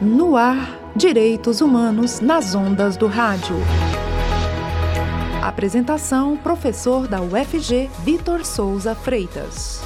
No ar, Direitos Humanos nas ondas do rádio. Apresentação: professor da UFG, Vitor Souza Freitas.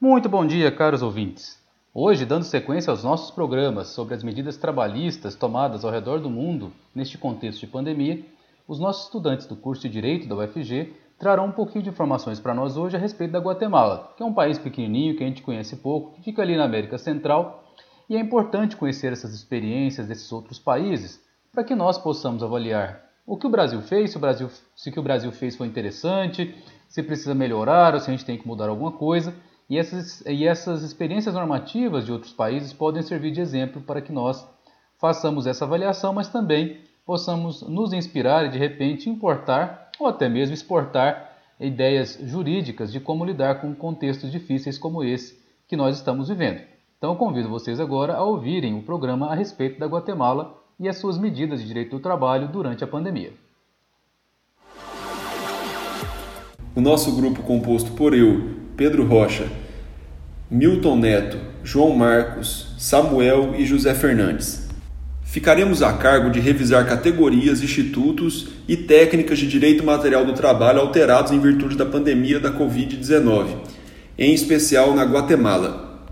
Muito bom dia, caros ouvintes. Hoje, dando sequência aos nossos programas sobre as medidas trabalhistas tomadas ao redor do mundo neste contexto de pandemia, os nossos estudantes do curso de Direito da UFG trarão um pouquinho de informações para nós hoje a respeito da Guatemala, que é um país pequenininho que a gente conhece pouco, que fica ali na América Central, e é importante conhecer essas experiências desses outros países para que nós possamos avaliar o que o Brasil fez, se o Brasil, se o que o Brasil fez foi interessante, se precisa melhorar ou se a gente tem que mudar alguma coisa. E essas, e essas experiências normativas de outros países podem servir de exemplo para que nós façamos essa avaliação, mas também possamos nos inspirar e de repente importar ou até mesmo exportar ideias jurídicas de como lidar com contextos difíceis como esse que nós estamos vivendo. Então convido vocês agora a ouvirem o programa a respeito da Guatemala e as suas medidas de direito do trabalho durante a pandemia. O nosso grupo composto por eu, Pedro Rocha, Milton Neto, João Marcos, Samuel e José Fernandes. Ficaremos a cargo de revisar categorias, institutos e técnicas de direito material do trabalho alterados em virtude da pandemia da Covid-19, em especial na Guatemala.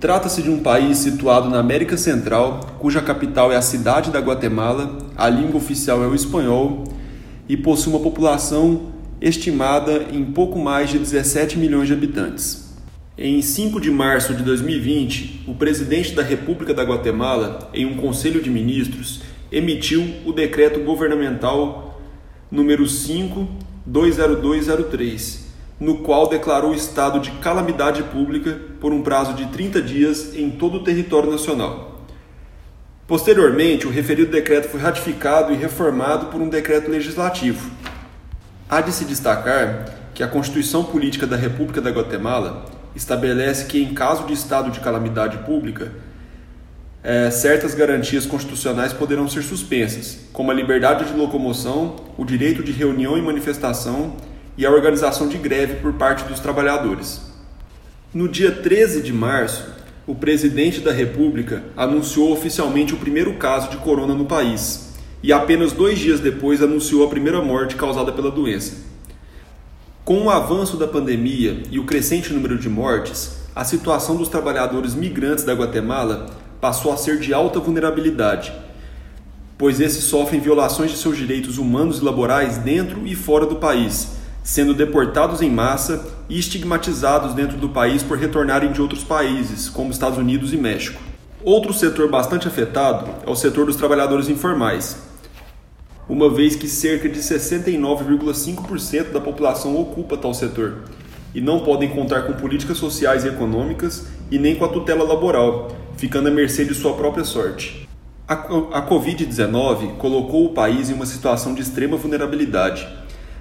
Trata-se de um país situado na América Central, cuja capital é a cidade da Guatemala, a língua oficial é o espanhol e possui uma população estimada em pouco mais de 17 milhões de habitantes. Em 5 de março de 2020, o presidente da República da Guatemala, em um conselho de ministros, emitiu o decreto governamental número 5/20203, no qual declarou estado de calamidade pública por um prazo de 30 dias em todo o território nacional. Posteriormente, o referido decreto foi ratificado e reformado por um decreto legislativo. Há de se destacar que a Constituição Política da República da Guatemala estabelece que, em caso de estado de calamidade pública, é, certas garantias constitucionais poderão ser suspensas, como a liberdade de locomoção, o direito de reunião e manifestação e a organização de greve por parte dos trabalhadores. No dia 13 de março, o presidente da República anunciou oficialmente o primeiro caso de corona no país e apenas dois dias depois anunciou a primeira morte causada pela doença. Com o avanço da pandemia e o crescente número de mortes, a situação dos trabalhadores migrantes da Guatemala passou a ser de alta vulnerabilidade, pois esses sofrem violações de seus direitos humanos e laborais dentro e fora do país, sendo deportados em massa e estigmatizados dentro do país por retornarem de outros países, como Estados Unidos e México. Outro setor bastante afetado é o setor dos trabalhadores informais, uma vez que cerca de 69,5% da população ocupa tal setor e não podem contar com políticas sociais e econômicas e nem com a tutela laboral, ficando à mercê de sua própria sorte. A, a Covid-19 colocou o país em uma situação de extrema vulnerabilidade.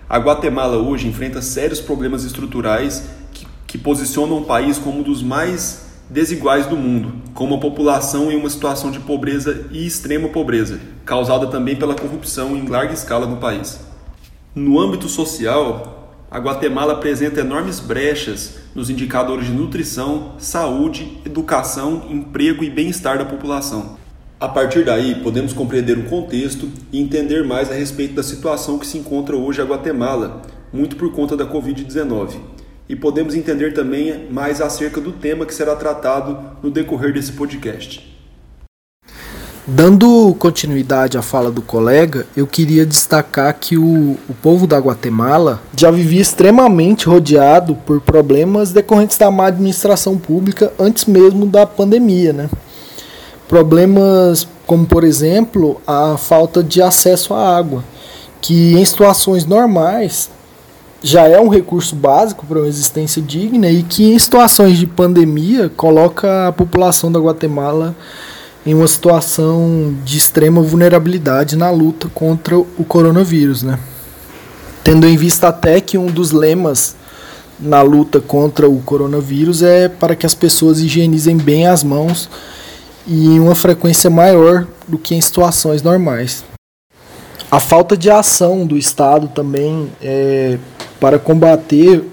A Guatemala hoje enfrenta sérios problemas estruturais que, que posicionam o país como um dos mais desiguais do mundo, com uma população em uma situação de pobreza e extrema pobreza, causada também pela corrupção em larga escala no país. No âmbito social, a Guatemala apresenta enormes brechas nos indicadores de nutrição, saúde, educação, emprego e bem-estar da população. A partir daí, podemos compreender o contexto e entender mais a respeito da situação que se encontra hoje a Guatemala, muito por conta da Covid-19 e podemos entender também mais acerca do tema que será tratado no decorrer desse podcast. Dando continuidade à fala do colega, eu queria destacar que o, o povo da Guatemala já vivia extremamente rodeado por problemas decorrentes da má administração pública antes mesmo da pandemia. Né? Problemas como, por exemplo, a falta de acesso à água, que em situações normais já é um recurso básico para uma existência digna e que em situações de pandemia coloca a população da Guatemala em uma situação de extrema vulnerabilidade na luta contra o coronavírus, né? Tendo em vista até que um dos lemas na luta contra o coronavírus é para que as pessoas higienizem bem as mãos e em uma frequência maior do que em situações normais. a falta de ação do Estado também é, para combater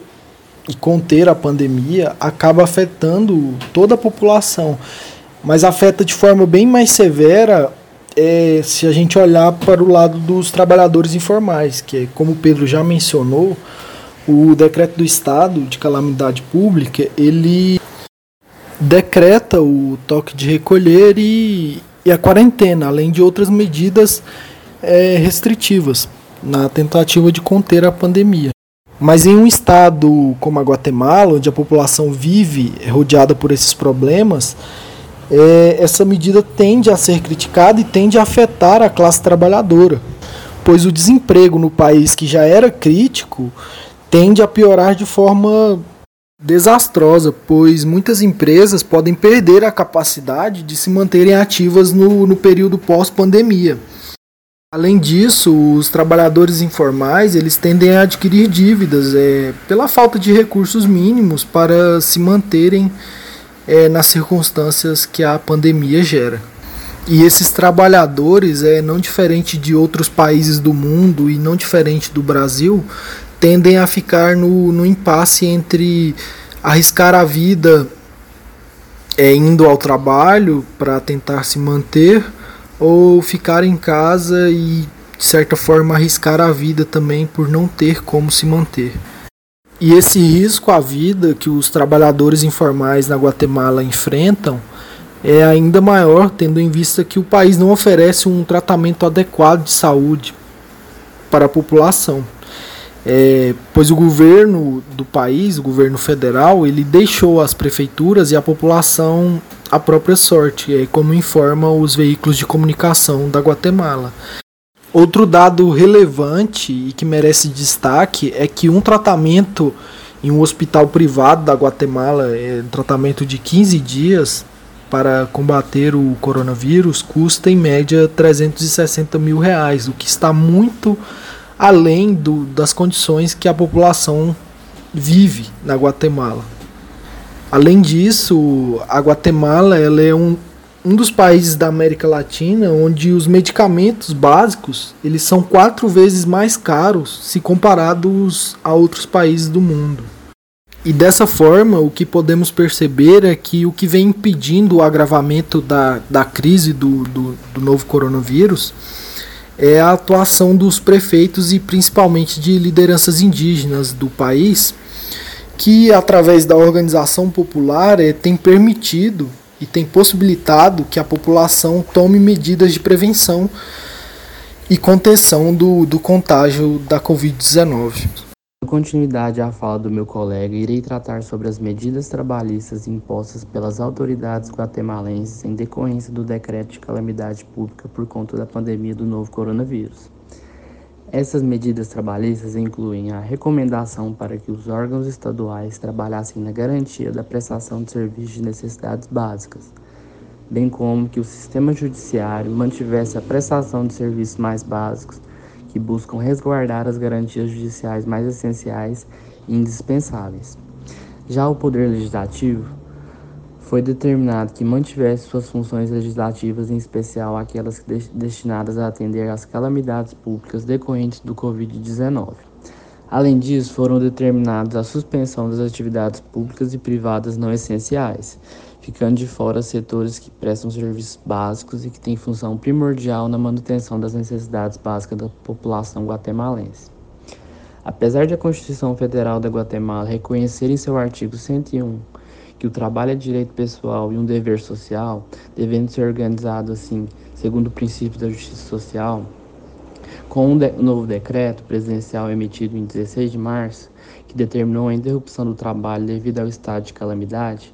e conter a pandemia acaba afetando toda a população, mas afeta de forma bem mais severa é, se a gente olhar para o lado dos trabalhadores informais, que, como o Pedro já mencionou, o decreto do Estado de calamidade pública ele decreta o toque de recolher e, e a quarentena, além de outras medidas é, restritivas na tentativa de conter a pandemia. Mas em um estado como a Guatemala, onde a população vive rodeada por esses problemas, é, essa medida tende a ser criticada e tende a afetar a classe trabalhadora, pois o desemprego no país que já era crítico tende a piorar de forma desastrosa, pois muitas empresas podem perder a capacidade de se manterem ativas no, no período pós-pandemia. Além disso, os trabalhadores informais eles tendem a adquirir dívidas é, pela falta de recursos mínimos para se manterem é, nas circunstâncias que a pandemia gera. E esses trabalhadores, é não diferente de outros países do mundo e não diferente do Brasil, tendem a ficar no, no impasse entre arriscar a vida é, indo ao trabalho para tentar se manter ou ficar em casa e de certa forma arriscar a vida também por não ter como se manter. E esse risco à vida que os trabalhadores informais na Guatemala enfrentam é ainda maior, tendo em vista que o país não oferece um tratamento adequado de saúde para a população. É, pois o governo do país, o governo federal, ele deixou as prefeituras e a população à própria sorte, como informam os veículos de comunicação da Guatemala. Outro dado relevante e que merece destaque é que um tratamento em um hospital privado da Guatemala, é, um tratamento de 15 dias para combater o coronavírus, custa em média 360 mil reais, o que está muito além do, das condições que a população vive na Guatemala. Além disso, a Guatemala ela é um, um dos países da América Latina onde os medicamentos básicos eles são quatro vezes mais caros se comparados a outros países do mundo. E dessa forma, o que podemos perceber é que o que vem impedindo o agravamento da, da crise do, do, do novo coronavírus é a atuação dos prefeitos e principalmente de lideranças indígenas do país, que através da organização popular é, tem permitido e tem possibilitado que a população tome medidas de prevenção e contenção do, do contágio da Covid-19 continuidade à fala do meu colega, irei tratar sobre as medidas trabalhistas impostas pelas autoridades guatemalenses em decorrência do decreto de calamidade pública por conta da pandemia do novo coronavírus. Essas medidas trabalhistas incluem a recomendação para que os órgãos estaduais trabalhassem na garantia da prestação de serviços de necessidades básicas, bem como que o sistema judiciário mantivesse a prestação de serviços mais básicos que buscam resguardar as garantias judiciais mais essenciais e indispensáveis. Já o Poder Legislativo foi determinado que mantivesse suas funções legislativas, em especial aquelas destinadas a atender às calamidades públicas decorrentes do Covid-19. Além disso, foram determinados a suspensão das atividades públicas e privadas não essenciais, ficando de fora setores que prestam serviços básicos e que têm função primordial na manutenção das necessidades básicas da população guatemalense. Apesar de a Constituição Federal da Guatemala reconhecer em seu artigo 101 que o trabalho é direito pessoal e um dever social, devendo ser organizado assim, segundo o princípio da justiça social, com um de novo decreto presidencial emitido em 16 de março, que determinou a interrupção do trabalho devido ao estado de calamidade,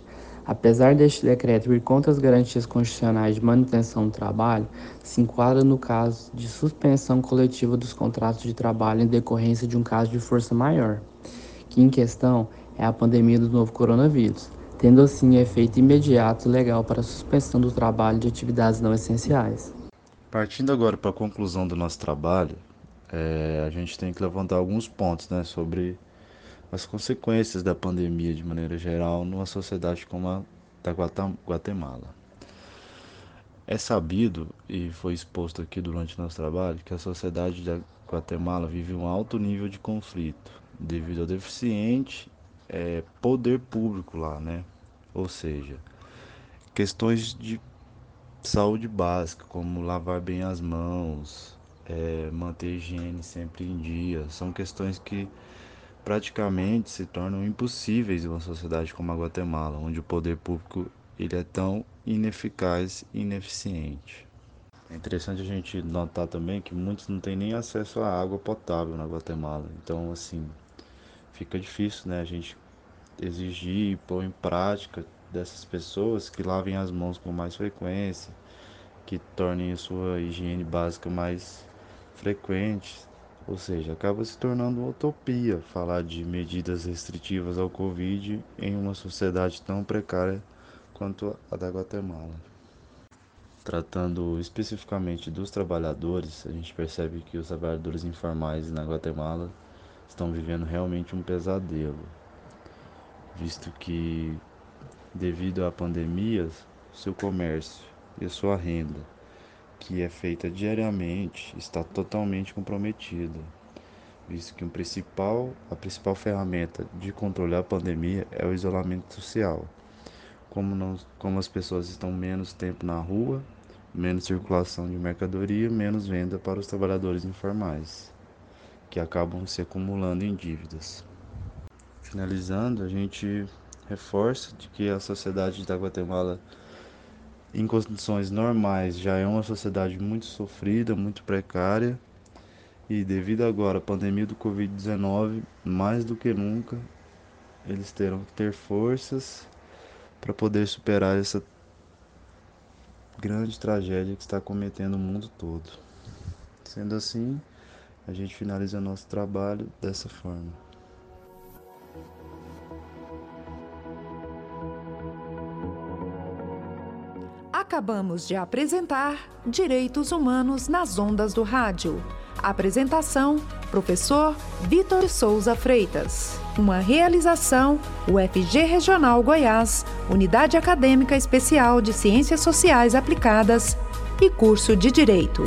Apesar deste decreto ir contra as garantias constitucionais de manutenção do trabalho, se enquadra no caso de suspensão coletiva dos contratos de trabalho em decorrência de um caso de força maior, que em questão é a pandemia do novo coronavírus, tendo assim efeito imediato legal para a suspensão do trabalho de atividades não essenciais. Partindo agora para a conclusão do nosso trabalho, é, a gente tem que levantar alguns pontos né, sobre as consequências da pandemia de maneira geral numa sociedade como a da Guatemala. É sabido e foi exposto aqui durante nosso trabalho que a sociedade da Guatemala vive um alto nível de conflito devido ao deficiente é, poder público lá, né? Ou seja, questões de saúde básica, como lavar bem as mãos, é, manter a higiene sempre em dia, são questões que praticamente se tornam impossíveis em uma sociedade como a Guatemala, onde o poder público ele é tão ineficaz e ineficiente. É interessante a gente notar também que muitos não têm nem acesso à água potável na Guatemala. Então, assim, fica difícil, né, a gente exigir e pôr em prática dessas pessoas que lavem as mãos com mais frequência, que tornem a sua higiene básica mais frequente. Ou seja, acaba se tornando uma utopia falar de medidas restritivas ao Covid em uma sociedade tão precária quanto a da Guatemala. Tratando especificamente dos trabalhadores, a gente percebe que os trabalhadores informais na Guatemala estão vivendo realmente um pesadelo, visto que, devido à pandemia, seu comércio e a sua renda, que é feita diariamente, está totalmente comprometida, visto que um principal, a principal ferramenta de controlar a pandemia é o isolamento social. Como, não, como as pessoas estão menos tempo na rua, menos circulação de mercadoria, menos venda para os trabalhadores informais, que acabam se acumulando em dívidas. Finalizando, a gente reforça de que a sociedade da Guatemala em condições normais já é uma sociedade muito sofrida, muito precária e devido agora à pandemia do Covid-19, mais do que nunca, eles terão que ter forças para poder superar essa grande tragédia que está cometendo o mundo todo. Sendo assim, a gente finaliza nosso trabalho dessa forma. Acabamos de apresentar Direitos Humanos nas Ondas do Rádio. Apresentação: Professor Vitor Souza Freitas. Uma realização: UFG Regional Goiás, Unidade Acadêmica Especial de Ciências Sociais Aplicadas e Curso de Direito.